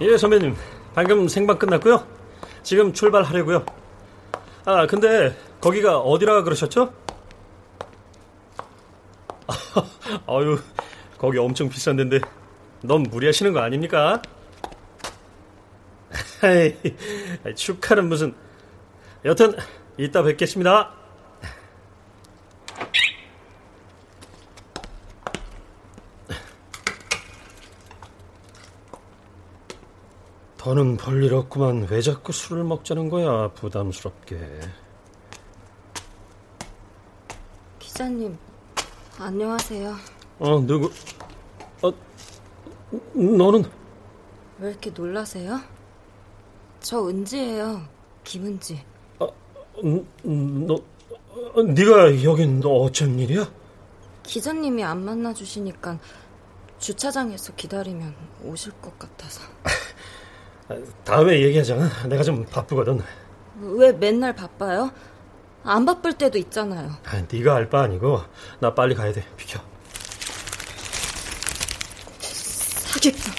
예, 선배님. 방금 생방 끝났고요. 지금 출발하려고요. 아, 근데 거기가 어디라 그러셨죠? 아유, 거기 엄청 비싼 데인데 너무 무리하시는 거 아닙니까? 축하는 무슨. 여튼 이따 뵙겠습니다. 더는 볼일 없구만. 왜 자꾸 술을 먹자는 거야, 부담스럽게. 기자님, 안녕하세요. 어, 누구? 어, 너는? 왜 이렇게 놀라세요? 저 은지예요. 김은지. 아, 너, 어, 네가 여긴 너 어쩐 일이야? 기자님이 안 만나 주시니까 주차장에서 기다리면 오실 것 같아서. 다음에 얘기하자. 내가 좀 바쁘거든. 왜 맨날 바빠요? 안 바쁠 때도 있잖아요. 아, 네가 알 바 아니고 나 빨리 가야 돼. 비켜. 사기꾼.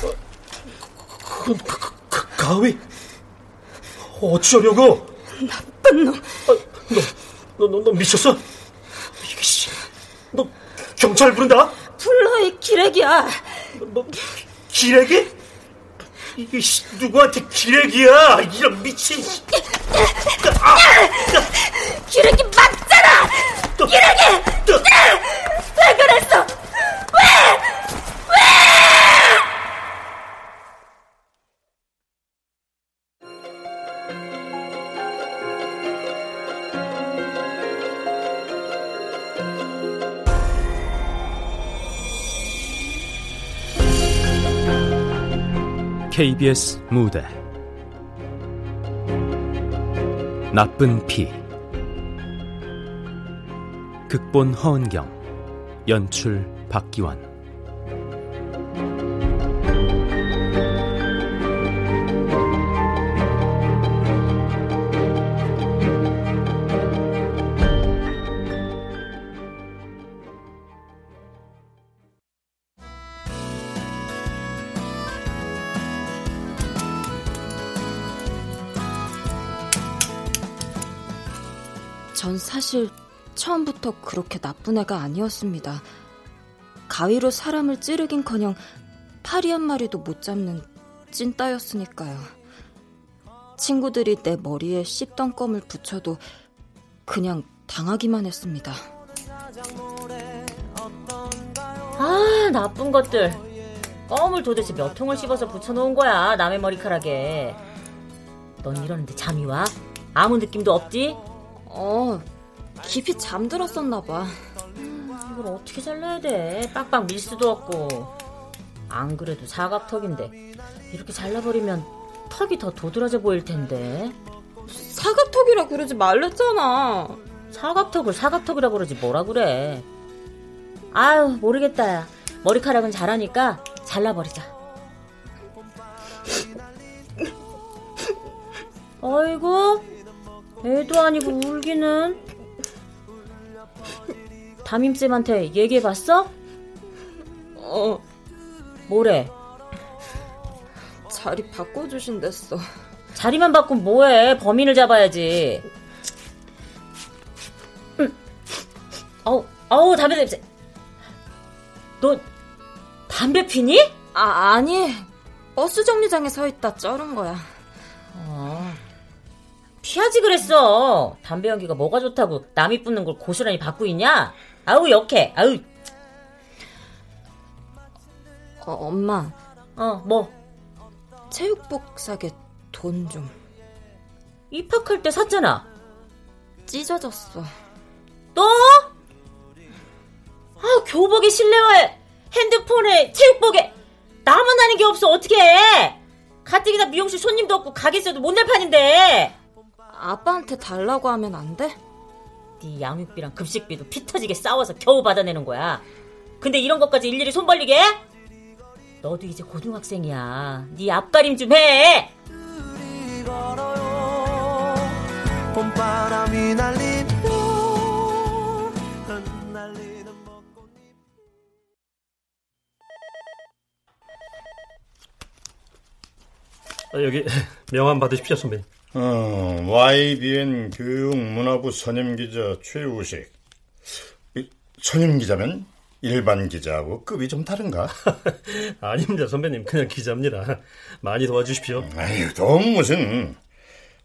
그, 그, 그, 그, 가위? 어쩌려고? 나쁜 놈. 아, 너, 너, 너, 너 미쳤어? 이씨, 너 경찰 부른다? 불러 이 기레기야. 너 기레기? 이게 누구한테 기레기야? 이런 미친. 아! 기레기 맞잖아. 기레기. 왜 그랬어? KBS 무대. 나쁜 피. 극본 허은경. 연출 박기환 나쁜 애가 아니었습니다. 가위로 사람을 찌르긴커녕 파리 한 마리도 못 잡는 찐따였으니까요. 친구들이 내 머리에 씹던 껌을 붙여도 그냥 당하기만 했습니다. 아, 나쁜 것들. 껌을 도대체 몇 통을 씹어서 붙여놓은 거야, 남의 머리카락에. 넌 이러는데 잠이 와? 아무 느낌도 없지? 어, 깊이 잠들었었나 봐. 음, 이걸 어떻게 잘라야 돼? 빡빡 밀 수도 없고. 안 그래도 사각턱인데 이렇게 잘라버리면 턱이 더 도드라져 보일 텐데. 사각턱이라 그러지 말랬잖아. 사각턱을 사각턱이라 그러지 뭐라 그래. 아유 모르겠다 야. 머리카락은 잘하니까 잘라버리자. 어이구 애도 아니고 울기는 담임쌤한테 얘기해봤어? 어 뭐래? 자리 바꿔주신댔어 자리만 바꾸면 뭐해 범인을 잡아야지 어우 어우 담배 냄새 너 담배 피니? 아 아니 버스 정류장에 서 있다 쩔은 거야 어. 피하지 그랬어. 담배 연기가 뭐가 좋다고 남이 뿜는 걸 고스란히 받고 있냐? 아우 역해. 아우. 어, 엄마. 어, 뭐? 체육복 사게 돈 좀. 입학할 때 샀잖아. 찢어졌어. 또? 아, 교복에 실내화에 핸드폰에 체육복에 나만 아는 게 없어. 어떻게 해? 가뜩이나 미용실 손님도 없고 가게에서도 못낼 판인데. 아빠한테 달라고 하면 안 돼? 네 양육비랑 급식비도 피 터지게 싸워서 겨우 받아내는 거야. 근데 이런 것까지 일일이 손 벌리게? 너도 이제 고등학생이야. 네 앞가림 좀 해. 아, 여기 명함 받으십시오, 선배님. 어, YBN 교육문화부 선임기자 최우식. 선임기자면 일반 기자하고 급이 좀 다른가? 아닙니다, 선배님. 그냥 기자입니다. 많이 도와주십시오. 아유, 또 무슨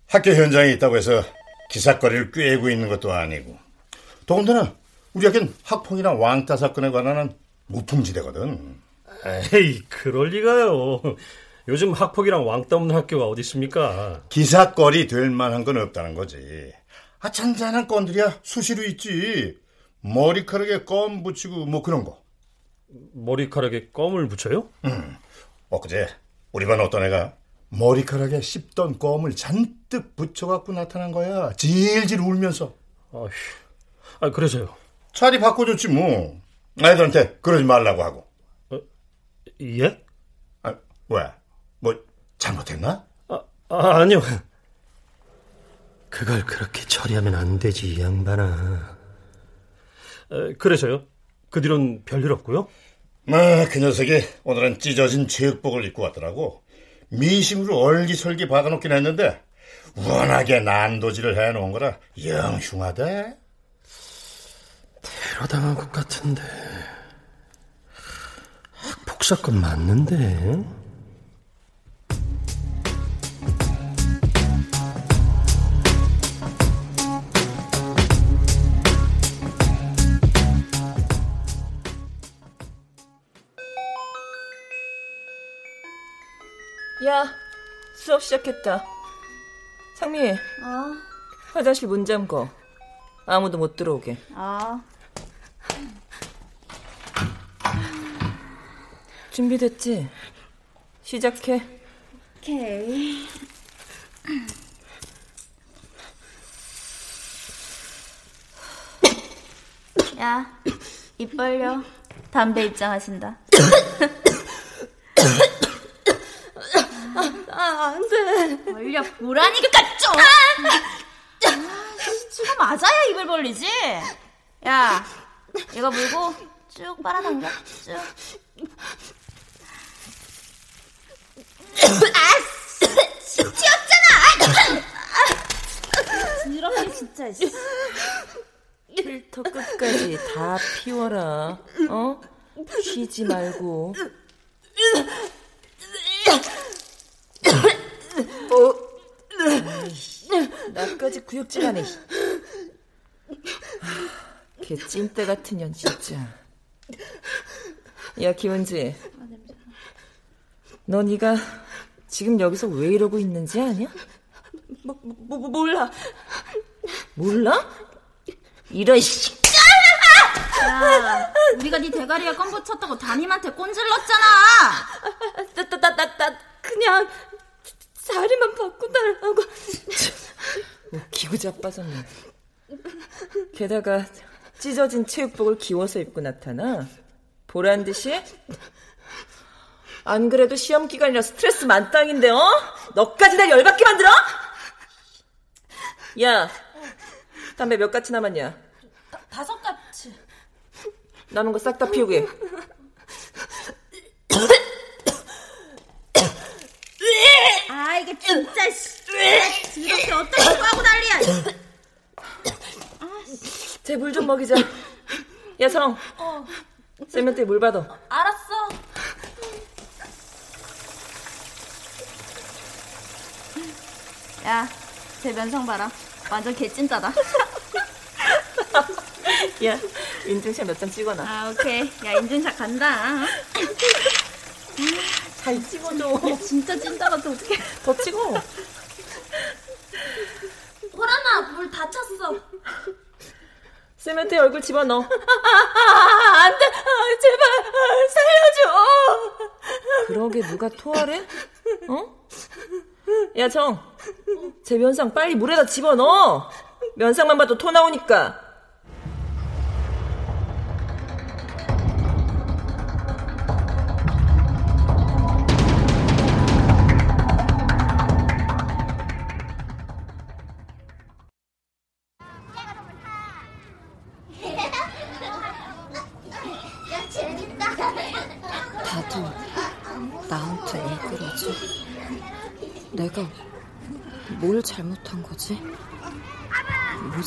학교 현장에 있다고 해서 기사거리를 꿰고 있는 것도 아니고. 더군다나 우리 학교는 학폭이나 왕따 사건에 관한 무풍지대거든. 에이, 그럴 리가요. 요즘 학폭이랑 왕따 없는 학교가 어디 있습니까? 기사거리 될 만한 건 없다는 거지. 아, 잔잔한 건들이야 수시로 있지. 머리카락에 껌 붙이고 뭐 그런 거. 머리카락에 껌을 붙여요? 음. 엊그제 우리 반 어떤 애가 머리카락에 씹던 껌을 잔뜩 붙여갖고 나타난 거야. 질질 울면서. 아휴. 아, 그래서요. 차리 바꿔줬지 뭐. 아이들한테 그러지 말라고 하고. 어, 예? 아, 왜? 뭐 잘못했나? 아, 아 아니요. 그걸 그렇게 처리하면 안 되지, 이 양반아. 에, 그래서요? 그 뒤론 별일 없고요? 뭐, 그 녀석이 오늘은 찢어진 체육복을 입고 왔더라고. 미심으로 얼기설기 박아놓긴 했는데 워낙에 난도질을 해놓은 거라 영 흉하대. 테러당한 것 같은데 학폭 사건 맞는데? 야, 수업 시작했다. 상미, 아, 화장실 문 잠궈. 아무도 못 들어오게. 아. 준비됐지? 시작해. 오케이. 야, 입 벌려. 담배 입장하신다. 아, 안 돼. 벌려 보라니까 좀! 아, 지금 맞아야 입을 벌리지? 야, 이거 물고 쭉 빨아당겨, 쭉. 아, 튀었잖아! 더럽게 진짜, 씨. 필터 끝까지 다 피워라. 어? 쉬지 말고. 아이씨, 나까지 구역질 하네. 걔 찐때 같은 년 진짜. 야 기원지, 너 네가 지금 여기서 왜 이러고 있는지 아냐? 뭐, 뭐, 뭐, 몰라. 몰라? 이런 씨. 야, 우리가 네 대가리에 껌 붙였다고 담임한테 꼰질렀잖아! 나, 나, 나, 나, 나 그냥 자리만 바꿔달라고. 웃기고 자빠졌네. 게다가 찢어진 체육복을 기워서 입고 나타나. 보란 듯이? 안 그래도 시험 기간이라 스트레스 만땅인데, 어? 너까지 날 열받게 만들어? 야, 담배 몇 가치 남았냐? 다섯 가치. 남은 거 싹 다 피우게. 아, 이게 진짜, 씨. 이렇게 어떻게 하고 난리야. 제물 좀 먹이자. 야, 성. 쌤한테 물 받아. 알았어. 야, 제 면상 봐라. 완전 개찐따다. 야, 인증샷 몇 장 찍어놔. 아, 오케이. 야, 인증샷 간다. 잘 찍어줘. 야, 진짜 찐따 같아, 어떡해. 더 찍어. 호란아, 물다 찼어. 쌤한테 얼굴 집어넣어. 안 돼. 아, 제발, 아, 살려줘. 그러게 누가 토하래? 어? 야, 정. 제 면상 빨리 물에다 집어넣어. 면상만 봐도 토 나오니까.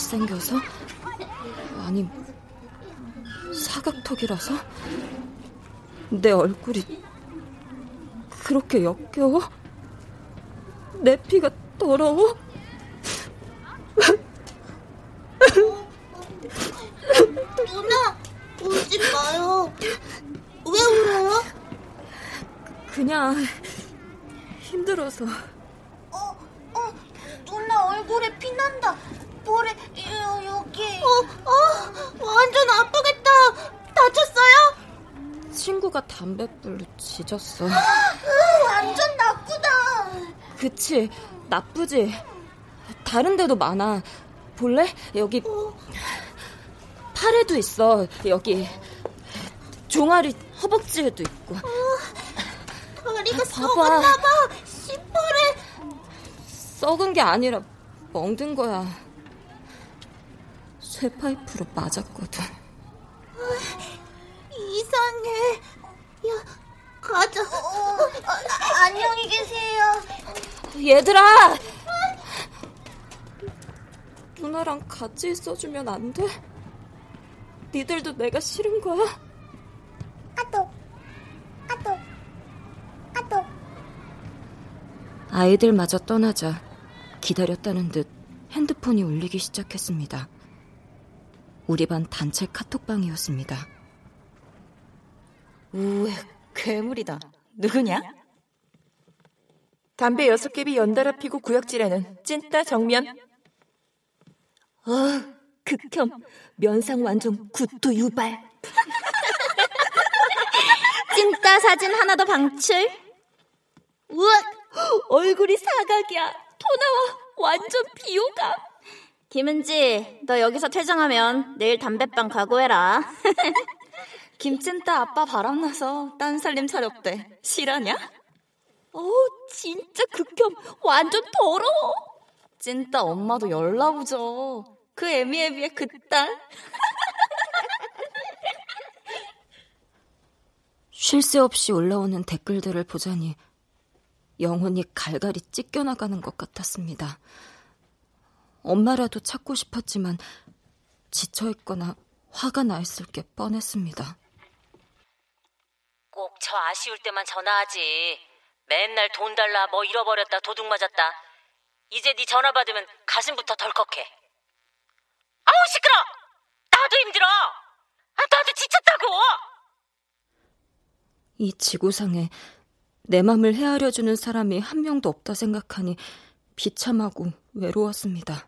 못생겨서? 아니, 사각턱이라서? 내 얼굴이 그렇게 역겨워? 내 피가 더러워? 누나, 울지 마요. 왜 울어요? 그냥 힘들어서. 어, 어, 누나 얼굴에 피난다. 볼에 여, 여기. 어, 어, 완전 아프겠다. 다쳤어요? 친구가 담뱃불로 지졌어. 완전 나쁘다. 그치, 나쁘지. 다른 데도 많아. 볼래? 여기 팔에도 있어. 여기 종아리 허벅지에도 있고. 다리가 봐봐. 썩었나봐. 시퍼래. 썩은 게 아니라 멍든 거야. 쇠파이프로 맞았거든. 이상해. 야, 가자. 아, 안녕히 계세요. 얘들아! 누나랑 같이 있어주면 안 돼? 니들도 내가 싫은 거야? 아또, 아또, 아또. 아이들마저 떠나자 기다렸다는 듯 핸드폰이 울리기 시작했습니다. 우리 반 단체 카톡방이었습니다. 우에 괴물이다. 누구냐? 담배 여섯 갭이 연달아 피고 구역질하는 찐따 정면. 어, 극혐. 면상 완전 구토 유발. 찐따 사진 하나 더 방출. 우와, 얼굴이 사각이야. 토 나와. 완전 비호감. 김은지, 너 여기서 퇴장하면 내일 담배방 각오해라. 김찐따 아빠 바람나서 딴 살림 차렸대. 실하냐? 어, 진짜 극혐. 완전 더러워. 찐따 엄마도 열나보죠. 그 애미에 비해 그딴. 쉴 새 없이 올라오는 댓글들을 보자니 영혼이 갈갈이 찢겨나가는 것 같았습니다. 엄마라도 찾고 싶었지만 지쳐있거나 화가 나 있을 게 뻔했습니다. 꼭 저 아쉬울 때만 전화하지. 맨날 돈 달라, 뭐 잃어버렸다, 도둑 맞았다. 이제 네 전화 받으면 가슴부터 덜컥해. 아우 시끄러! 나도 힘들어. 아, 나도 지쳤다고. 이 지구상에 내 맘을 헤아려주는 사람이 한 명도 없다 생각하니 비참하고 외로웠습니다.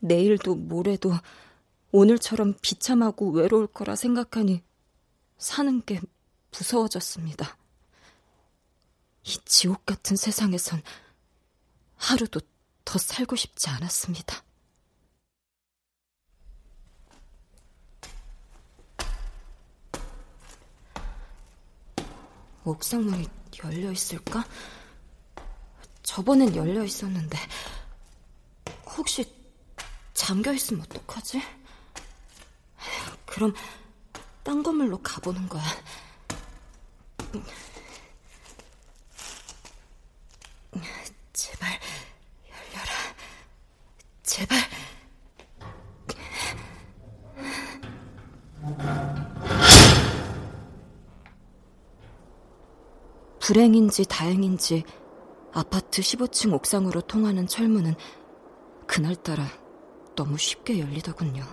내일도 모레도 오늘처럼 비참하고 외로울 거라 생각하니 사는 게 무서워졌습니다. 이 지옥 같은 세상에선 하루도 더 살고 싶지 않았습니다. 옥상 문이 열려 있을까? 저번엔 열려 있었는데 혹시 잠겨 있으면 어떡하지? 그럼 딴 건물로 가보는 거야. 제발 열려라. 제발. 불행인지 다행인지 아파트 15층 옥상으로 통하는 철문은 그날따라 너무 쉽게 열리더군요.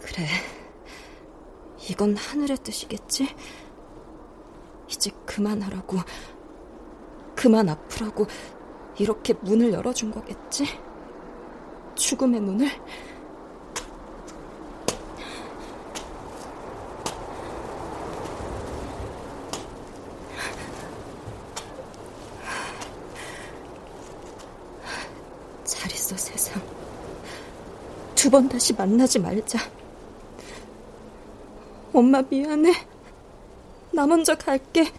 그래. 이건 하늘의 뜻이겠지? 이제 그만하라고, 그만 아프라고 이렇게 문을 열어준 거겠지? 죽음의 문을? 잘 있어, 세상. 두 번 다시 만나지 말자. 엄마 미안해. 나 먼저 갈게.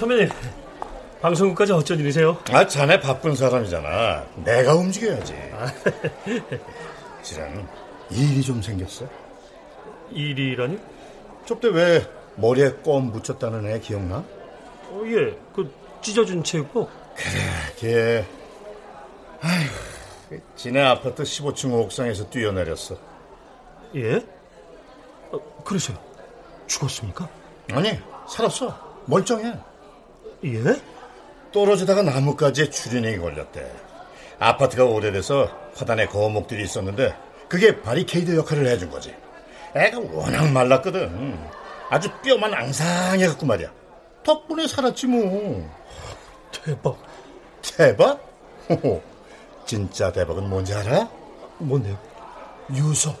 선배님 방송국까지 어쩐 일이세요? 아 자네 바쁜 사람이잖아. 내가 움직여야지. 실은 일이 좀 생겼어. 일이라니? 저때 왜 머리에 껌 묻혔다는 애 기억나? 어, 예, 그 찢어진 체육복. 걔 아휴 지네 아파트 15층 옥상에서 뛰어내렸어. 예? 어, 그래서요? 죽었습니까? 아니 살았어. 멀쩡해. 예? 떨어지다가 나뭇가지에 추리닝이 걸렸대. 아파트가 오래돼서 화단에 거목들이 있었는데 그게 바리케이드 역할을 해준 거지. 애가 워낙 말랐거든. 아주 뼈만 앙상해갖고 말이야. 덕분에 살았지 뭐. 대박. 대박? 호호. 진짜 대박은 뭔지 알아? 뭔데요? 유서.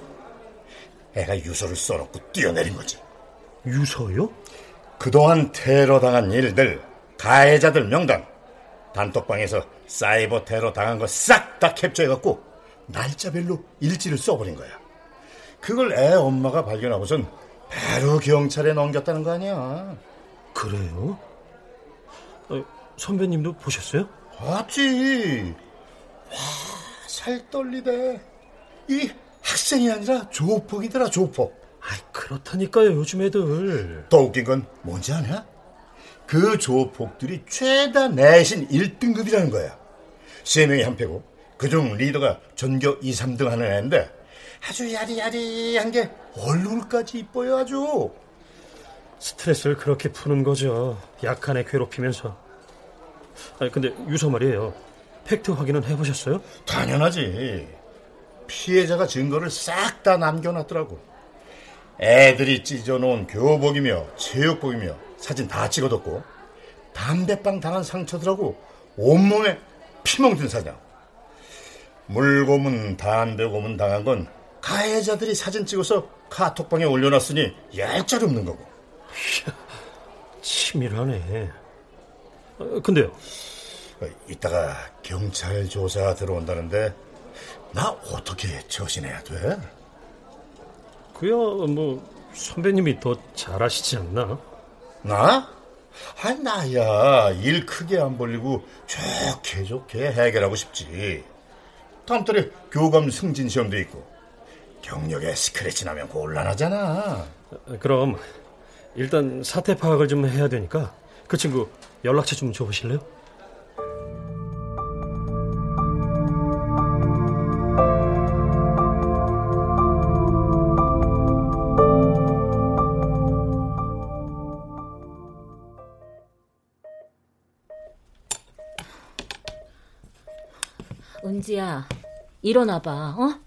애가 유서를 써놓고 뛰어내린 거지. 유서요? 그동안 테러 당한 일들, 가해자들 명단, 단톡방에서 사이버 테러 당한 거 싹 다 캡처해갖고 날짜별로 일지를 써버린 거야. 그걸 애 엄마가 발견하고선 바로 경찰에 넘겼다는 거 아니야. 그래요? 어, 선배님도 보셨어요? 봤지. 와, 살 떨리대. 이 학생이 아니라 조폭이더라, 조폭. 아이, 그렇다니까요, 요즘 애들. 더 웃긴 건 뭔지 아냐? 그 조폭들이 최다 내신 1등급이라는 거야. 세 명이 한 패고, 그중 리더가 전교 2, 3등 하는 애인데, 아주 야리야리한 게 얼굴까지 이뻐요, 아주. 스트레스를 그렇게 푸는 거죠. 약한 애 괴롭히면서. 아니, 근데 유서 말이에요. 팩트 확인은 해보셨어요? 당연하지. 피해자가 증거를 싹 다 남겨놨더라고. 애들이 찢어놓은 교복이며 체육복이며 사진 다 찍어뒀고 담배빵 당한 상처들하고 온몸에 피멍든 사진. 물고문, 담배고문 당한 건 가해자들이 사진 찍어서 카톡방에 올려놨으니 얄짤 없는 거고. 치밀하네. 어, 근데요. 어, 이따가 경찰 조사 들어온다는데 나 어떻게 처신해야 돼? 그야 뭐 선배님이 더 잘하시지 않나? 나? 아 나야 일 크게 안 벌리고 좋게 좋게 해결하고 싶지. 다음 달에 교감 승진 시험도 있고 경력에 스크래치 나면 곤란하잖아. 그럼 일단 사태 파악을 좀 해야 되니까 그 친구 연락처 좀 줘보실래요? 일어나봐, 어?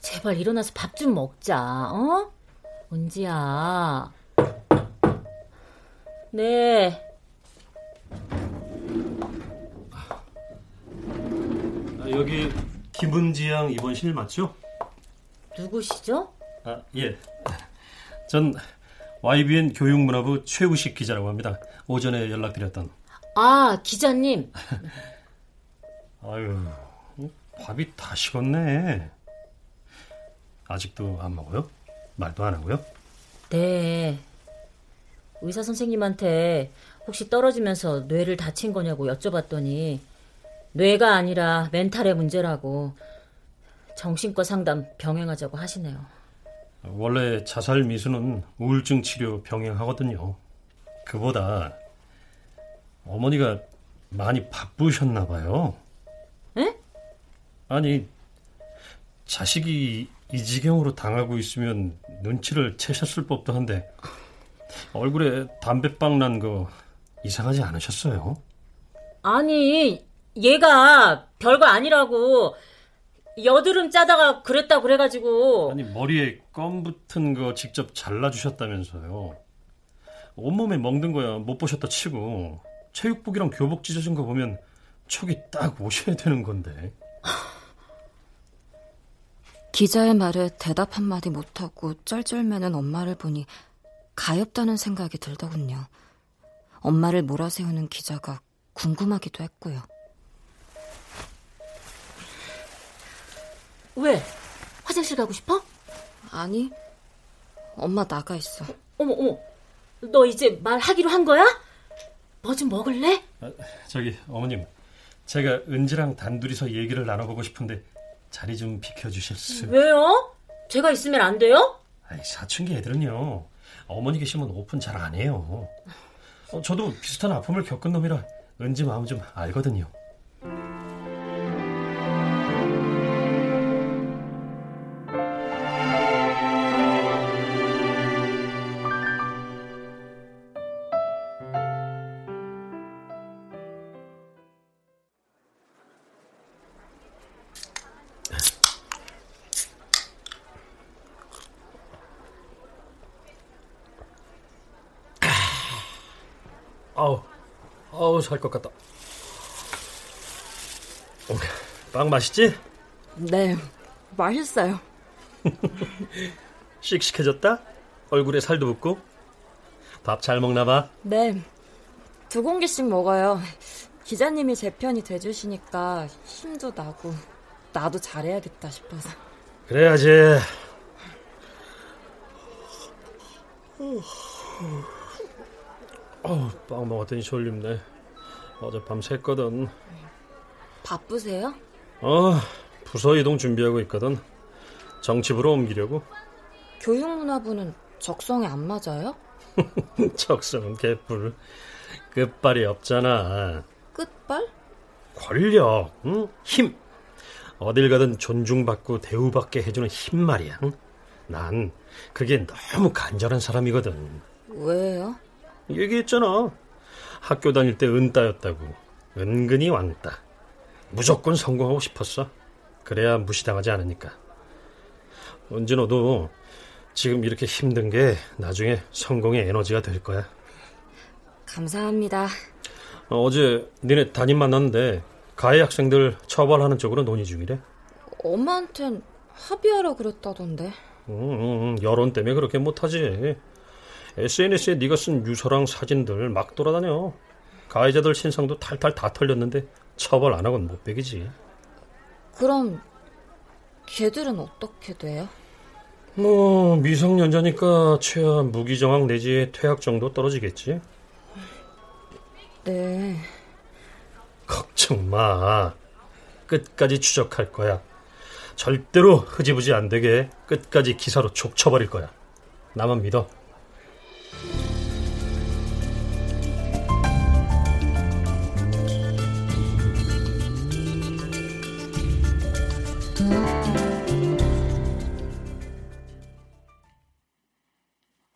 제발 일어나서 밥 좀 먹자, 어? 은지야. 네. 아, 여기 김은지 양 입원실 맞죠? 누구시죠? 아, 예. 전 YBN 교육문화부 최우식 기자라고 합니다. 오전에 연락드렸던. 아, 기자님. 아유, 밥이 다 식었네. 아직도 안 먹어요? 말도 안 하고요? 네. 의사 선생님한테 혹시 떨어지면서 뇌를 다친 거냐고 여쭤봤더니 뇌가 아니라 멘탈의 문제라고 정신과 상담 병행하자고 하시네요. 원래 자살 미수는 우울증 치료 병행하거든요. 그보다 어머니가 많이 바쁘셨나 봐요. 에? 아니 자식이 이 지경으로 당하고 있으면 눈치를 채셨을 법도 한데 얼굴에 담배빵 난 거 이상하지 않으셨어요? 아니, 얘가 별거 아니라고 여드름 짜다가 그랬다 그래가지고 아니 머리에 껌 붙은 거 직접 잘라주셨다면서요. 온몸에 멍든 거야 못 보셨다 치고 체육복이랑 교복 찢어진 거 보면 촉이 딱 오셔야 되는 건데. 기자의 말에 대답 한마디 못하고 쩔쩔매는 엄마를 보니 가엾다는 생각이 들더군요. 엄마를 몰아세우는 기자가 궁금하기도 했고요. 왜? 화장실 가고 싶어? 아니, 엄마 나가 있어. 어머 어머, 너 이제 말하기로 한 거야? 뭐 좀 먹을래? 아, 저기 어머님, 제가 은지랑 단둘이서 얘기를 나눠보고 싶은데 자리 좀 비켜주실 수? 왜요? 제가 있으면 안 돼요? 아이, 사춘기 애들은요. 어머니 계시면 오픈 잘 안 해요. 어, 저도 비슷한 아픔을 겪은 놈이라 은지 마음 좀 알거든요. 살 것 같다. 어, 빵 맛있지? 네, 맛있어요. 씩씩해졌다? 얼굴에 살도 붙고? 밥 잘 먹나 봐? 네, 두 공기씩 먹어요. 기자님이 제 편이 돼주시니까 힘도 나고 나도 잘해야겠다 싶어서. 그래야지. 어, 빵 먹었더니 졸립네. 어젯밤 샜거든. 바쁘세요? 어, 부서 이동 준비하고 있거든. 정치부로 옮기려고. 교육문화부는 적성에 안 맞아요? 적성은 개뿔. 끝발이 없잖아. 끝발? 권력, 응? 힘. 어딜 가든 존중받고 대우받게 해주는 힘 말이야. 응? 난 그게 너무 간절한 사람이거든. 왜요? 얘기했잖아. 학교 다닐 때 은따였다고. 은근히 왕따. 무조건 성공하고 싶었어. 그래야 무시당하지 않으니까. 은지 너도 지금 이렇게 힘든 게 나중에 성공의 에너지가 될 거야. 감사합니다. 어, 어제 니네 담임 만났는데 가해 학생들 처벌하는 쪽으로 논의 중이래. 엄마한텐 합의하라 그랬다던데. 음, 음, 여론 때문에 그렇게 못하지. SNS에 네가 쓴 유서랑 사진들 막 돌아다녀. 가해자들 신상도 탈탈 다 털렸는데 처벌 안 하고는 못 베기지. 그럼 걔들은 어떻게 돼요? 뭐 미성년자니까 최하 무기정학 내지 퇴학 정도 떨어지겠지. 네. 걱정 마. 끝까지 추적할 거야. 절대로 흐지부지 안 되게 끝까지 기사로 족쳐버릴 거야. 나만 믿어.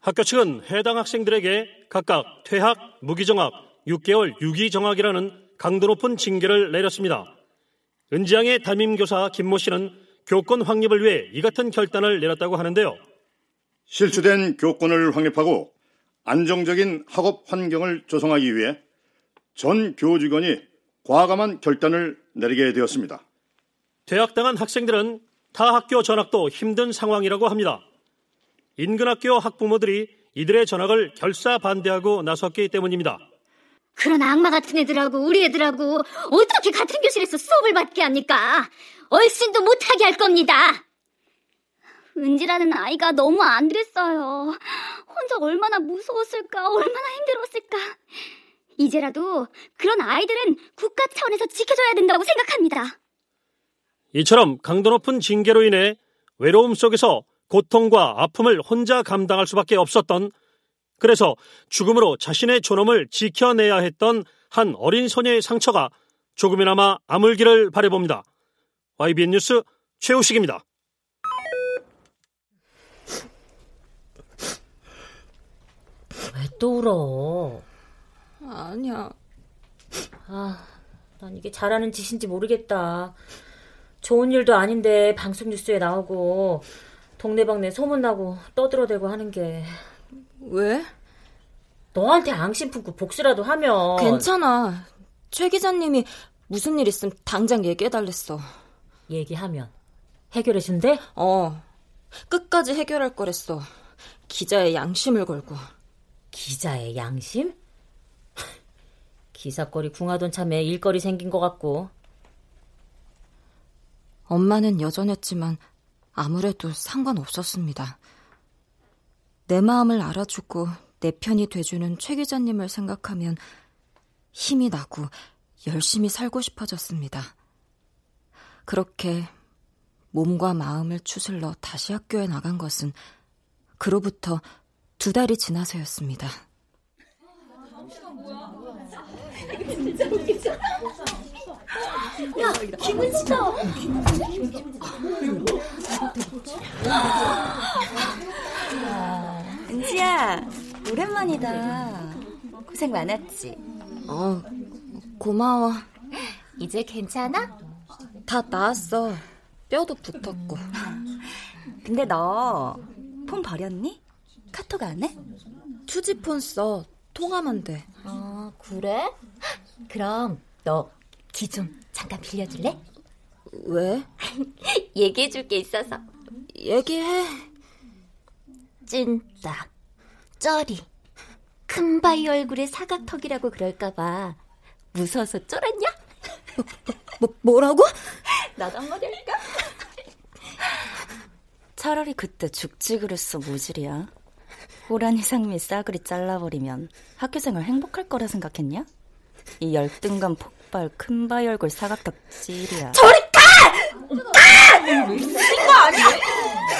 학교 측은 해당 학생들에게 각각 퇴학, 무기정학, 6개월 유기정학이라는 강도 높은 징계를 내렸습니다. 은지양의 담임교사 김모 씨는 교권 확립을 위해 이 같은 결단을 내렸다고 하는데요. 실추된 교권을 확립하고 안정적인 학업 환경을 조성하기 위해 전 교직원이 과감한 결단을 내리게 되었습니다. 퇴학당한 학생들은 타 학교 전학도 힘든 상황이라고 합니다. 인근 학교 학부모들이 이들의 전학을 결사 반대하고 나섰기 때문입니다. 그런 악마 같은 애들하고 우리 애들하고 어떻게 같은 교실에서 수업을 받게 합니까? 얼씬도 못하게 할 겁니다. 은지라는 아이가 너무 안 됐어요. 혼자 얼마나 무서웠을까, 얼마나 힘들었을까. 이제라도 그런 아이들은 국가 차원에서 지켜줘야 된다고 생각합니다. 이처럼 강도 높은 징계로 인해 외로움 속에서 고통과 아픔을 혼자 감당할 수밖에 없었던 그래서 죽음으로 자신의 존엄을 지켜내야 했던 한 어린 소녀의 상처가 조금이나마 아물기를 바래봅니다. YBN 뉴스 최우식입니다. 왜 또 울어? 아니야. 아, 난 이게 잘하는 짓인지 모르겠다. 좋은 일도 아닌데 방송 뉴스에 나오고 동네방네 소문나고 떠들어대고 하는 게 왜? 너한테 앙심 품고 복수라도 하면 괜찮아. 최 기자님이 무슨 일 있으면 당장 얘기해달랬어. 얘기하면 해결해 준대? 어. 끝까지 해결할 거랬어. 기자의 양심을 걸고. 기자의 양심? 기사거리 궁하던 참에 일거리 생긴 것 같고 엄마는 여전했지만 아무래도 상관없었습니다. 내 마음을 알아주고 내 편이 돼주는 최 기자님을 생각하면 힘이 나고 열심히 살고 싶어졌습니다. 그렇게 몸과 마음을 추슬러 다시 학교에 나간 것은 그로부터 두 달이 지나서였습니다. 야, 김은지다. 은지야, 오랜만이다. 고생 많았지? 어, 고마워. 이제 괜찮아? 다 나았어. 뼈도 붙었고. 근데 너 폰 버렸니? 카톡 안 해? 투지폰 써. 통화만 돼. 아, 그래? 그럼 너 기좀 잠깐 빌려줄래? 왜? 얘기해줄 게 있어서. 얘기해. 찐따, 쩌리, 큰 바위 얼굴에 사각턱이라고 그럴까봐 무서워서 쫄았냐? 뭐, 뭐 라고? 나도 한마디 할까? 차라리 그때 죽지 그랬어 모질이야. 호란이 상미 싸그리 잘라버리면 학교생활 행복할 거라 생각했냐? 이 열등감 폭 발 큰바위 얼굴 사각턱 찔이야. 저리 가! 가! 미친 거 아니야?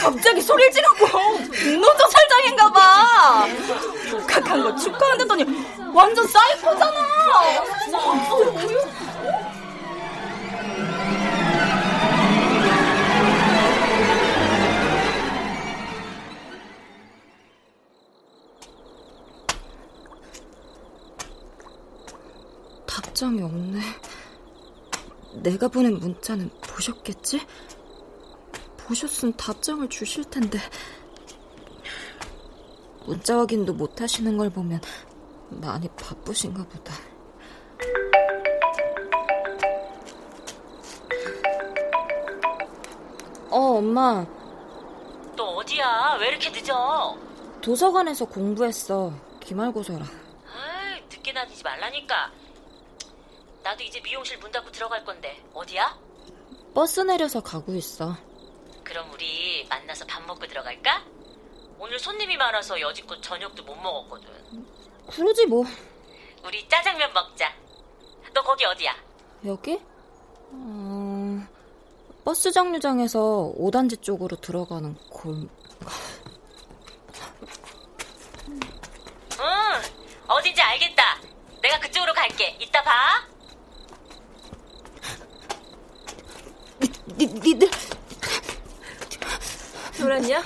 갑자기 소리를 지르고 분노조 살장인가 봐. 독학한 거 축하한다더니 완전 사이코잖아. 답장이 없네. 내가 보낸 문자는 보셨겠지? 보셨으면 답장을 주실 텐데. 문자 확인도 못 하시는 걸 보면 많이 바쁘신가 보다. 어, 엄마. 너 어디야? 왜 이렇게 늦어? 도서관에서 공부했어. 기말고사라. 아이, 늦게 다니지 말라니까. 나도 이제 미용실 문 닫고 들어갈 건데 어디야? 버스 내려서 가고 있어. 그럼 우리 만나서 밥 먹고 들어갈까? 오늘 손님이 많아서 여지껏 저녁도 못 먹었거든. 그러지 뭐. 우리 짜장면 먹자. 너 거기 어디야? 여기? 어... 버스 정류장에서 5단지 쪽으로 들어가는 골... 응, 어딘지 알겠다. 내가 그쪽으로 갈게. 이따 봐. 니, 니들 그랬냐?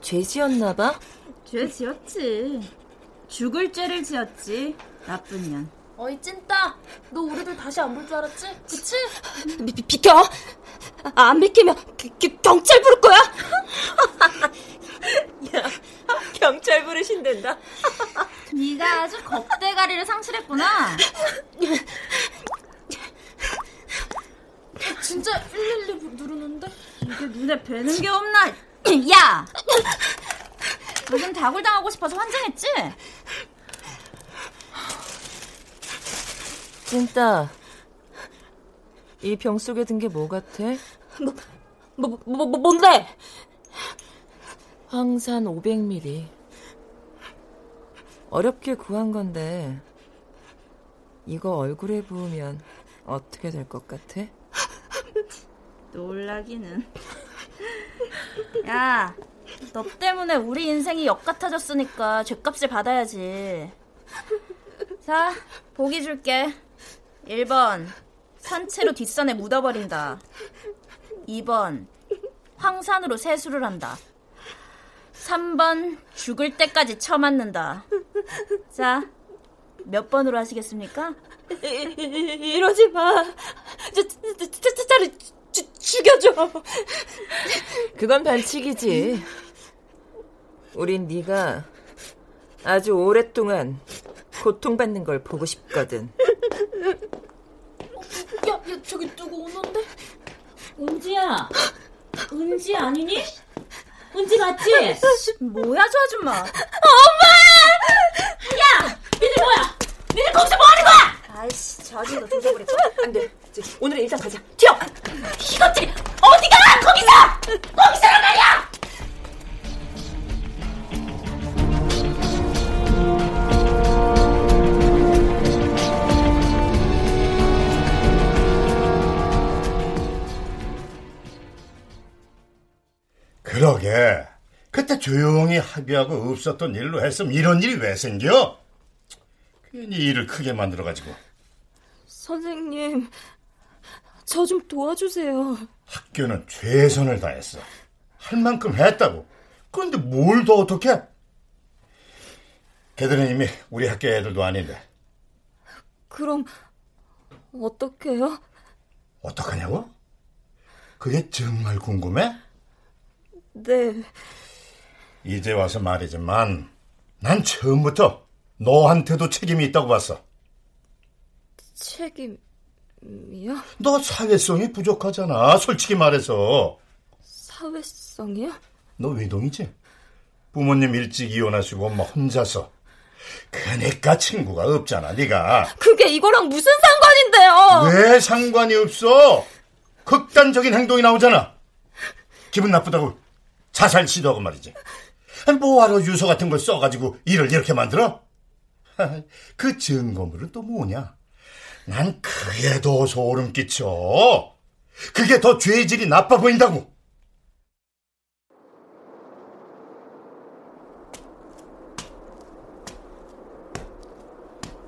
죄 지었나 봐? 죄 지었지. 죽을 죄를 지었지. 나쁜 년. 어이 찐따 너 우리들 다시 안 볼 줄 알았지? 그치? 비, 비, 비켜! 아, 안 비키면 기, 기, 경찰 부를 거야! 야, 경찰 부르신댄다. 네가 아주 겁대가리를 상실했구나. 진짜 112 누르는데? 이게 눈에 뵈는 게 없나? 야! 무슨 다굴당하고 싶어서 환장했지? 찐따, 이 병 속에 든 게 뭐 같아? 뭐, 뭐, 뭐, 뭐, 뭔데? 황산 500ml. 어렵게 구한 건데, 이거 얼굴에 부으면 어떻게 될 것 같아? 놀라기는. 야, 너 때문에 우리 인생이 역 같아졌으니까 죗값을 받아야지. 자, 보기 줄게. 1번, 산채로 뒷산에 묻어버린다. 2번, 황산으로 세수를 한다. 3번, 죽을 때까지 쳐맞는다. 자, 몇 번으로 하시겠습니까? 이, 러지 마. 저, 저, 저, 주, 죽여줘. 그건 반칙이지. 우린 네가 아주 오랫동안 고통받는 걸 보고 싶거든. 야, 야 저기 누구 오는데? 은지야. 은지 아니니? 은지 맞지? 뭐야 저 아줌마? 니들 뭐야? 니들 거기서 뭐 하는 거야? 아이씨, 저 아줌마 조져버렸어. 안 돼. 오늘은 일단 가자. 튀어! 아, 이것들이 어디가! 거기서! 거기서란 말이야! 그러게. 그때 조용히 합의하고 없었던 일로 했으면 이런 일이 왜 생겨? 괜히 일을 크게 만들어가지고. 선생님, 저 좀 도와주세요. 학교는 최선을 다했어. 할 만큼 했다고. 그런데 뭘 더 어떻게? 걔들은 이미 우리 학교 애들도 아닌데. 그럼 어떡해요? 어떡하냐고? 그게 정말 궁금해? 네. 이제 와서 말이지만 난 처음부터 너한테도 책임이 있다고 봤어. 책임 이요? 너 사회성이 부족하잖아. 솔직히 말해서. 사회성이요? 너 외동이지? 부모님 일찍 이혼하시고 엄마 혼자서. 그니까 친구가 없잖아, 네가. 그게 이거랑 무슨 상관인데요? 왜 상관이 없어? 극단적인 행동이 나오잖아. 기분 나쁘다고 자살 시도하고 말이지. 뭐하러 유서 같은 걸 써가지고 일을 이렇게 만들어? 그 증거물은 또 뭐냐? 난 그게 더 소름 끼쳐. 그게 더 죄질이 나빠 보인다고.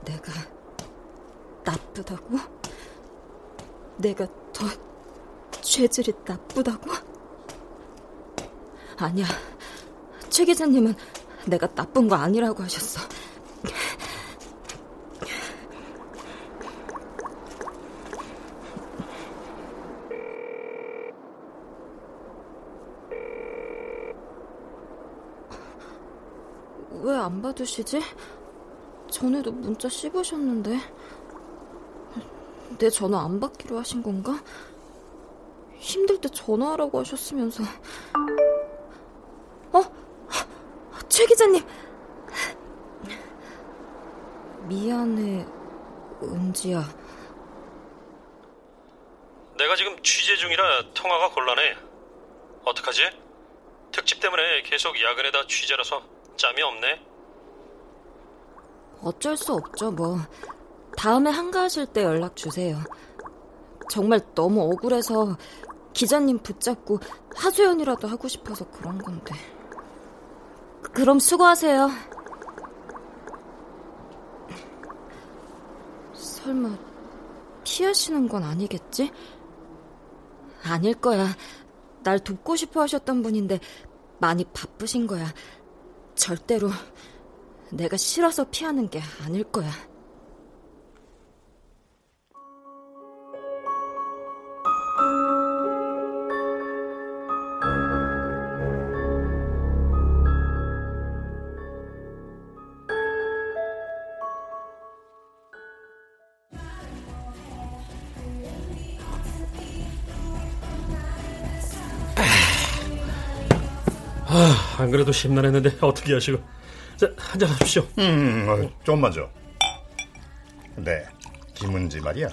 내가 나쁘다고? 내가 더 죄질이 나쁘다고? 아니야. 최 기자님은 내가 나쁜 거 아니라고 하셨어. 왜 안 받으시지? 전에도 문자 씹으셨는데 내 전화 안 받기로 하신 건가? 힘들 때 전화하라고 하셨으면서 어? 최 기자님 미안해 은지야 내가 지금 취재 중이라 통화가 곤란해. 어떡하지? 특집 때문에 계속 야근에다 취재라서 짬이 없네. 어쩔 수 없죠 뭐. 다음에 한가하실 때 연락 주세요. 정말 너무 억울해서 기자님 붙잡고 하소연이라도 하고 싶어서 그런 건데. 그럼 수고하세요. 설마 피하시는 건 아니겠지? 아닐 거야. 날 돕고 싶어 하셨던 분인데 많이 바쁘신 거야 절대로 내가 싫어서 피하는 게 아닐 거야. 안 그래도 심란했는데 어떻게 하시고. 자, 한잔 하십시오. 음, 어, 좀만 줘. 네, 김은지 말이야.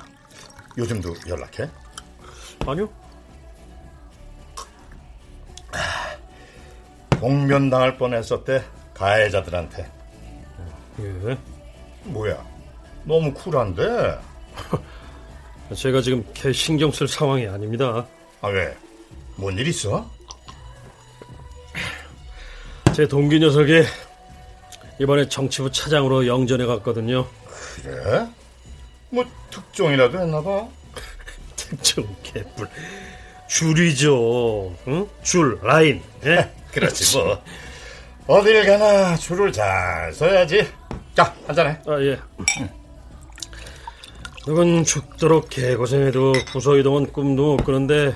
요즘도 연락해? 아니요. 공면당할 뻔했었대, 가해자들한테. 예. 뭐야, 너무 쿨한데? 제가 지금 걔 신경 쓸 상황이 아닙니다. 아, 왜? 뭔 일 있어? 제 동기 녀석이 이번에 정치부 차장으로 영전해 갔거든요. 그래? 뭐 특종이라도 했나봐. 특종 개뿔. 줄이죠. 응? 줄 라인. 예? 그렇지 뭐. 어딜 가나 줄을 잘 서야지. 자 한잔해. 아 예. 누군 죽도록 개고생해도 부서 이동은 꿈도 못 꾸는데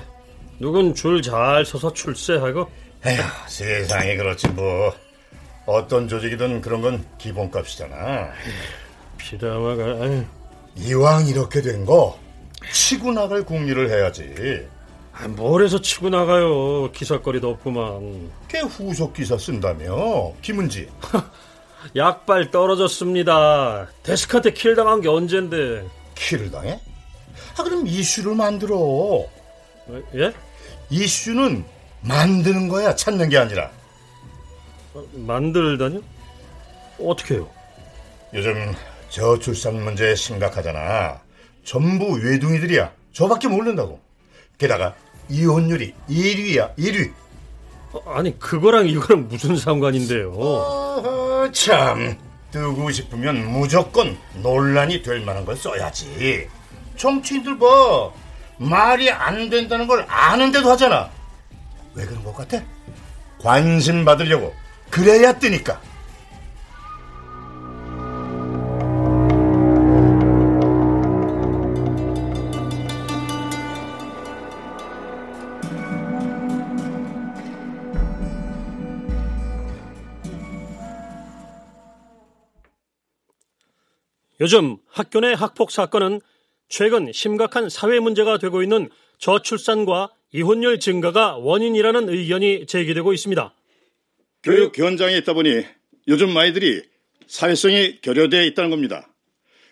누군 줄 잘 서서 출세하고. 에휴 세상이 그렇지 뭐. 어떤 조직이든 그런 건 기본값이잖아. 아유. 이왕 이렇게 된 거 치고 나갈 궁리를 해야지. 아, 뭘 해서 치고 나가요. 기사거리도 없구만. 걔 후속 기사 쓴다며. 김은지. 약발 떨어졌습니다. 데스크한테 킬 당한 게 언젠데. 킬을 당해? 아 그럼 이슈를 만들어. 예? 이슈는 만드는 거야. 찾는 게 아니라. 어, 만들다뇨? 어떻게 해요? 요즘 저출산 문제 심각하잖아. 전부 외둥이들이야. 저밖에 모른다고. 게다가 이혼율이 1위야, 1위. 아니 그거랑 이거랑 무슨 상관인데요? 어, 참 뜨고 싶으면 무조건 논란이 될 만한 걸 써야지. 정치인들 봐 말이 안 된다는 걸 아는데도 하잖아. 왜 그런 것 같아? 관심 받으려고 그래야 뜨니까. 요즘 학교 내 학폭 사건은 최근 심각한 사회 문제가 되고 있는 저출산과 이혼율 증가가 원인이라는 의견이 제기되고 있습니다. 교육 현장에 있다 보니 요즘 아이들이 사회성이 결여되어 있다는 겁니다.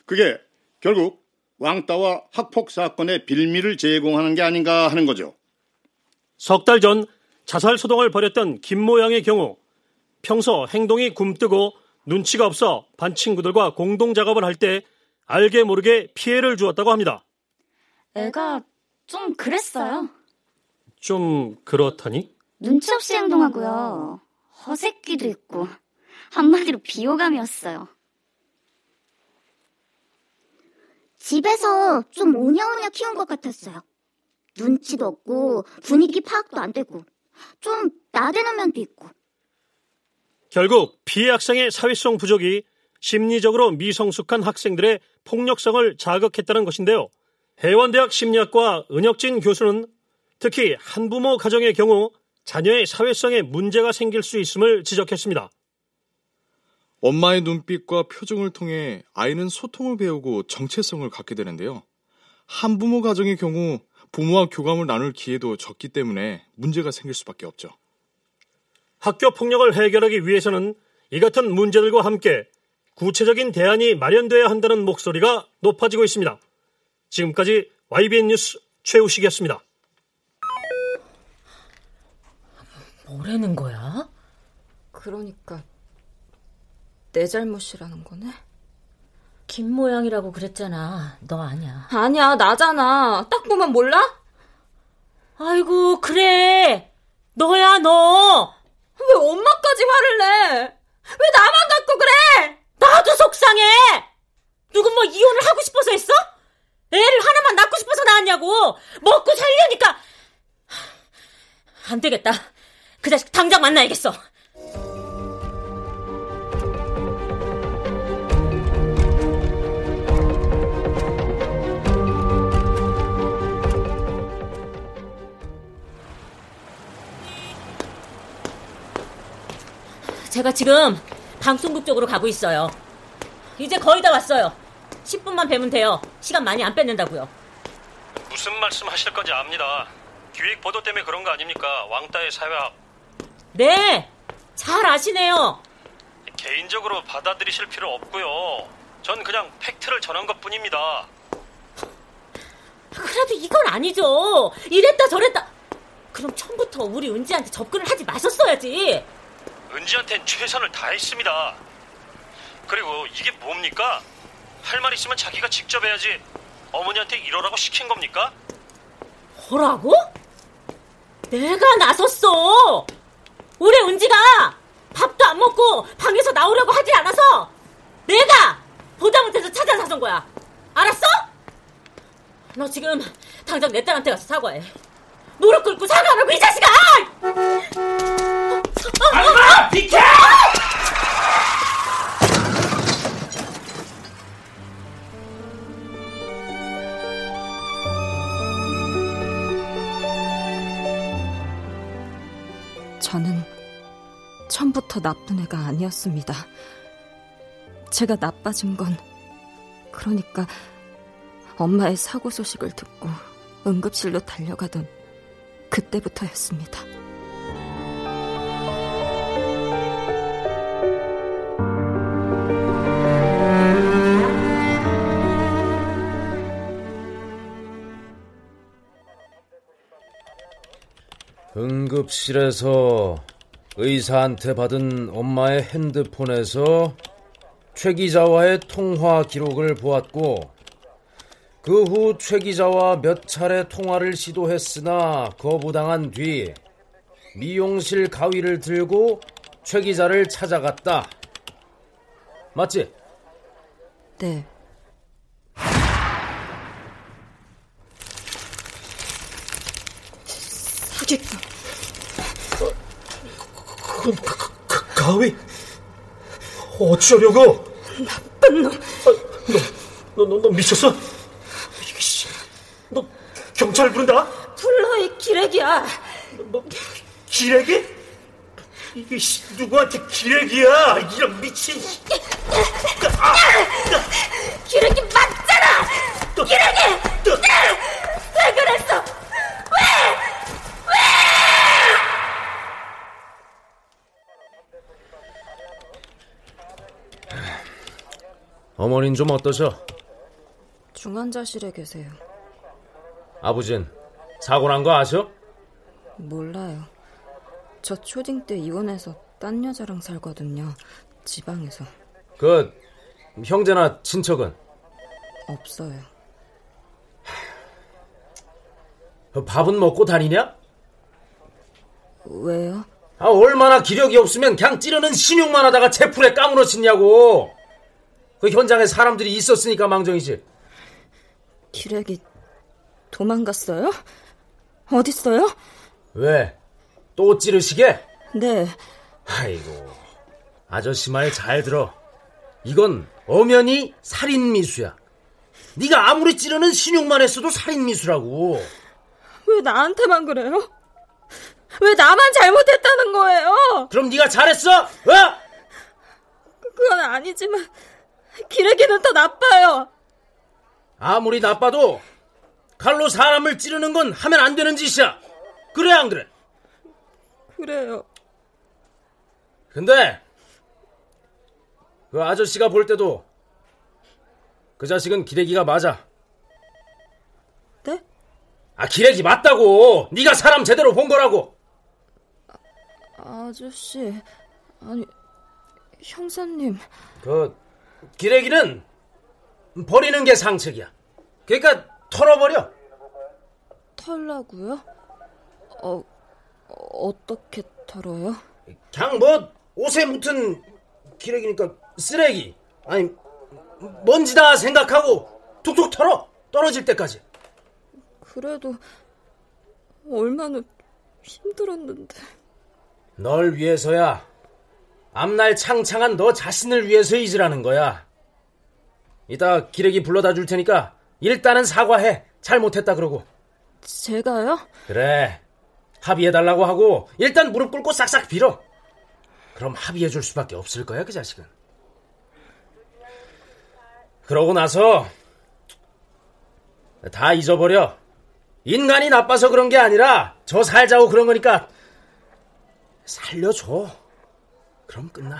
그게 결국 왕따와 학폭 사건의 빌미를 제공하는 게 아닌가 하는 거죠. 석 달 전 자살 소동을 벌였던 김모양의 경우 평소 행동이 굼뜨고 눈치가 없어 반 친구들과 공동 작업을 할 때 알게 모르게 피해를 주었다고 합니다. 애가 좀 그랬어요. 좀 그렇다니? 눈치 없이 행동하고요. 허세끼도 있고 한마디로 비호감이었어요. 집에서 좀 오냐오냐 키운 것 같았어요. 눈치도 없고 분위기 파악도 안 되고 좀 나대는 면도 있고. 결국 피해 학생의 사회성 부족이 심리적으로 미성숙한 학생들의 폭력성을 자극했다는 것인데요. 해원대학 심리학과 은혁진 교수는 특히 한부모 가정의 경우 자녀의 사회성에 문제가 생길 수 있음을 지적했습니다. 엄마의 눈빛과 표정을 통해 아이는 소통을 배우고 정체성을 갖게 되는데요. 한부모 가정의 경우 부모와 교감을 나눌 기회도 적기 때문에 문제가 생길 수밖에 없죠. 학교 폭력을 해결하기 위해서는 이 같은 문제들과 함께 구체적인 대안이 마련돼야 한다는 목소리가 높아지고 있습니다. 지금까지 YBN 뉴스 최우식이었습니다. 뭐라는 거야? 그러니까 내 잘못이라는 거네. 김 모양이라고 그랬잖아. 너 아니야. 아니야, 나잖아. 딱 보면 몰라? 아이고, 그래. 너야, 너. 왜 엄마까지 화를 내? 왜 나만 갖고 그래? 나도 속상해. 누군 뭐 이혼을 하고 싶어서 했어? 애를 하나만 낳고 싶어서 낳았냐고. 먹고 살려니까. 안 되겠다. 그 자식 당장 만나야겠어. 제가 지금 방송국 쪽으로 가고 있어요. 이제 거의 다 왔어요. 10분만 뵈면 돼요. 시간 많이 안 뺏는다고요. 무슨 말씀 하실 건지 압니다. 기획 보도 때문에 그런 거 아닙니까? 왕따의 사회학. 네, 잘 아시네요. 개인적으로 받아들이실 필요 없고요. 전 그냥 팩트를 전한 것 뿐입니다. 그래도 이건 아니죠. 이랬다 저랬다. 그럼 처음부터 우리 은지한테 접근을 하지 마셨어야지. 은지한텐 최선을 다했습니다. 그리고 이게 뭡니까? 할 말 있으면 자기가 직접 해야지. 어머니한테 이러라고 시킨 겁니까? 뭐라고? 내가 나섰어. 우리 은지가 밥도 안 먹고 방에서 나오려고 하지 않아서 내가 보다 못해서 찾아 나선 거야. 알았어? 너 지금 당장 내 딸한테 가서 사과해. 무릎 꿇고 사과하라고 이 자식아! 엄마 비켜! 저는 처음부터 나쁜 애가 아니었습니다. 제가 나빠진 건 그러니까 엄마의 사고 소식을 듣고 응급실로 달려가던 그때부터였습니다. 응급실에서 의사한테 받은 엄마의 핸드폰에서 최 기자와의 통화 기록을 보았고 그 후 최 기자와 몇 차례 통화를 시도했으나 거부당한 뒤 미용실 가위를 들고 최 기자를 찾아갔다. 맞지? 네. 사기꾼. 그건 가, 가, 가위? 어쩌려고? 나쁜 놈. 너, 너, 너, 너 미쳤어? 너 경찰 부른다? 불러 이 기레기야. 너 기레기? 이게 누구한테 기레기야? 이런 미친. 아, 기레기 맞잖아. 기레기. 왜 그랬어? 어머닌 좀 어떠셔? 중환자실에 계세요. 아버진 사고 난 거 아셔? 몰라요. 저 초딩 때 이혼해서 딴 여자랑 살거든요. 지방에서. 그 형제나 친척은 없어요. 그 밥은 먹고 다니냐? 왜요? 아 얼마나 기력이 없으면 그냥 찌르는 신용만 하다가 제풀에 까무러치냐고. 그 현장에 사람들이 있었으니까 망정이지. 기렉이 도망갔어요? 어딨어요? 왜? 또 찌르시게? 네. 아이고, 아저씨 말 잘 들어. 이건 엄연히 살인미수야. 네가 아무리 찌르는 신용만 했어도 살인미수라고. 왜 나한테만 그래요? 왜 나만 잘못했다는 거예요? 그럼 네가 잘했어? 어? 그건 아니지만 기레기는 더 나빠요. 아무리 나빠도 칼로 사람을 찌르는 건 하면 안 되는 짓이야. 그래 안 그래? 그래요. 근데 그 아저씨가 볼 때도 그 자식은 기레기가 맞아. 네? 아 기레기 맞다고. 네가 사람 제대로 본 거라고. 아저씨, 아니 형사님. 그 기레기는 버리는 게 상책이야. 그러니까 털어버려. 털라고요? 어, 어떻게 털어요? 그냥 뭐 옷에 묻은 기레기니까 쓰레기 아니 먼지다 생각하고 툭툭 털어 떨어질 때까지. 그래도 얼마나 힘들었는데. 널 위해서야. 앞날 창창한 너 자신을 위해서 잊으라는 거야. 이따 기레기 불러다 줄 테니까 일단은 사과해. 잘못했다 그러고. 제가요? 그래. 합의해달라고 하고 일단 무릎 꿇고 싹싹 빌어. 그럼 합의해줄 수밖에 없을 거야 그 자식은. 그러고 나서 다 잊어버려. 인간이 나빠서 그런 게 아니라 저 살자고 그런 거니까 살려줘. 그럼 끝나.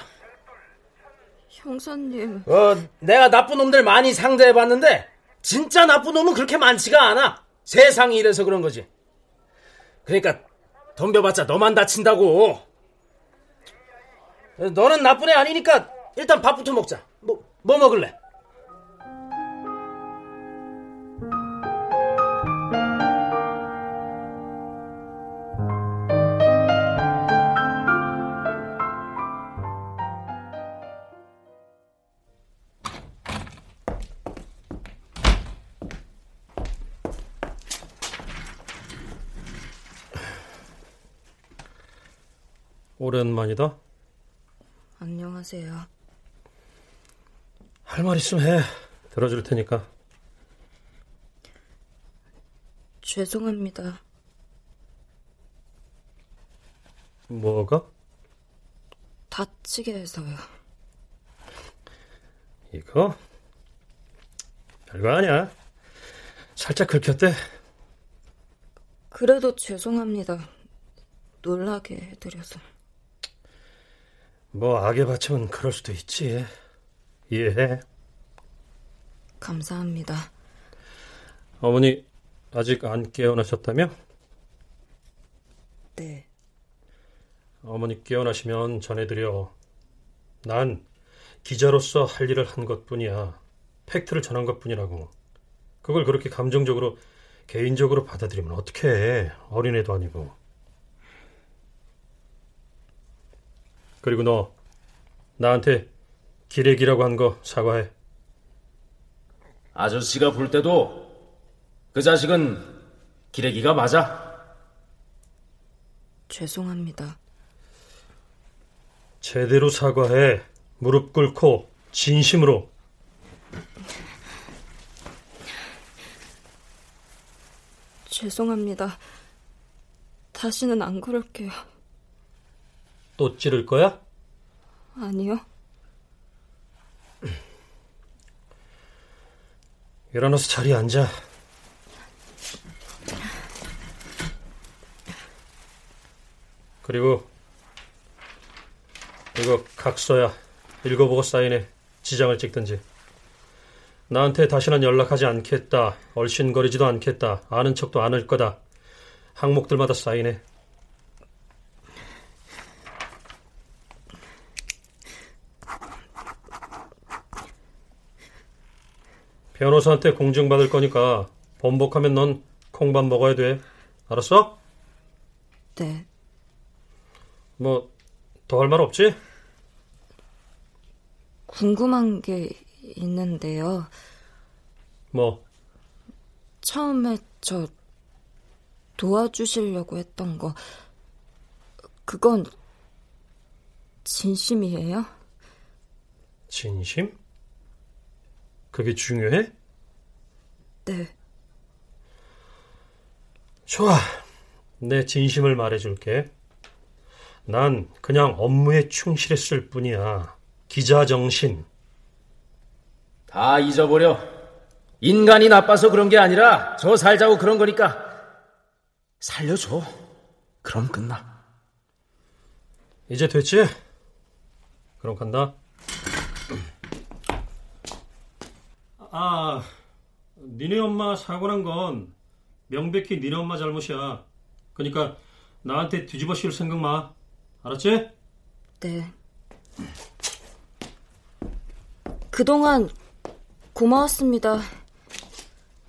형사님. 어, 내가 나쁜 놈들 많이 상대해봤는데 진짜 나쁜 놈은 그렇게 많지가 않아. 세상이 이래서 그런 거지. 그러니까 덤벼봤자 너만 다친다고. 너는 나쁜 애 아니니까 일단 밥부터 먹자. 뭐, 뭐 먹을래? 오랜만이다. 안녕하세요. 할 말 있으면 해. 들어줄 테니까. 죄송합니다. 뭐가? 다치게 해서요. 이거? 별거 아니야. 살짝 긁혔대. 그래도 죄송합니다. 놀라게 해드려서. 뭐 악에 바치면 그럴 수도 있지. 이해해. 감사합니다. 어머니 아직 안 깨어나셨다며? 네. 어머니 깨어나시면 전해드려. 난 기자로서 할 일을 한 것뿐이야. 팩트를 전한 것뿐이라고. 그걸 그렇게 감정적으로 개인적으로 받아들이면 어떡해. 어린애도 아니고. 그리고 너 나한테 기레기라고 한 거 사과해. 아저씨가 볼 때도 그 자식은 기레기가 맞아. 죄송합니다. 제대로 사과해. 무릎 꿇고 진심으로. 죄송합니다. 다시는 안 그럴게요. 또 찌를 거야? 아니요. 일어나서 자리에 앉아. 그리고 이거 각서야. 읽어보고 사인해. 지장을 찍든지. 나한테 다시는 연락하지 않겠다. 얼씬거리지도 않겠다. 아는 척도 안 할 거다. 항목들마다 사인해. 변호사한테 공증받을 거니까 번복하면 넌 콩밥 먹어야 돼. 알았어? 네. 뭐, 더 할 말 없지? 궁금한 게 있는데요. 뭐? 처음에 저 도와주시려고 했던 거, 그건 진심이에요? 진심? 그게 중요해? 네. 좋아. 내 진심을 말해줄게. 난 그냥 업무에 충실했을 뿐이야. 기자 정신. 다 잊어버려. 인간이 나빠서 그런 게 아니라 저 살자고 그런 거니까 살려줘. 그럼 끝나. 이제 됐지? 그럼 간다. 아, 니네 엄마 사고 난 건 명백히 니네 엄마 잘못이야. 그러니까 나한테 뒤집어 씌울 생각 마. 알았지? 네. 그동안 고마웠습니다.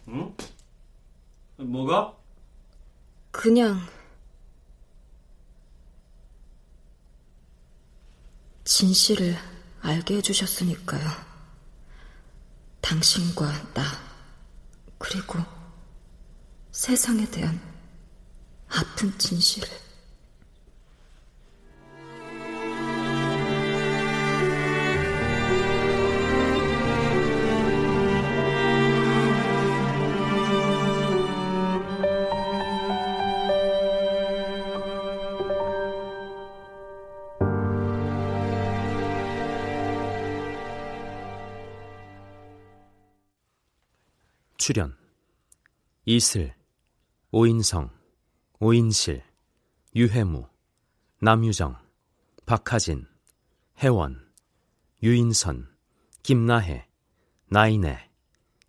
응? 뭐가? 그냥 진실을 알게 해주셨으니까요. 당신과 나, 그리고 세상에 대한 아픈 진실을. 출연. 이슬, 오인성, 오인실, 유해무, 남유정, 박하진, 혜원, 유인선, 김나혜, 나인애,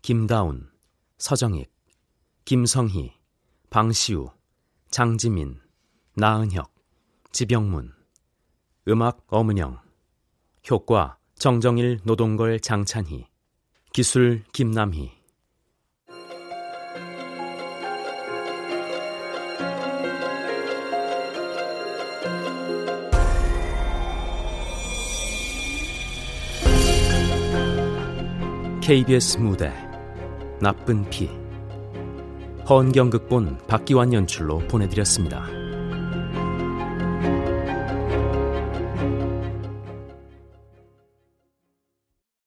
김다운, 서정익, 김성희, 방시우, 장지민, 나은혁, 지병문, 음악 어문영, 효과 정정일 노동걸 장찬희, 기술 김남희, KBS 무대 나쁜 피 헌경극본 박기환 연출로 보내드렸습니다.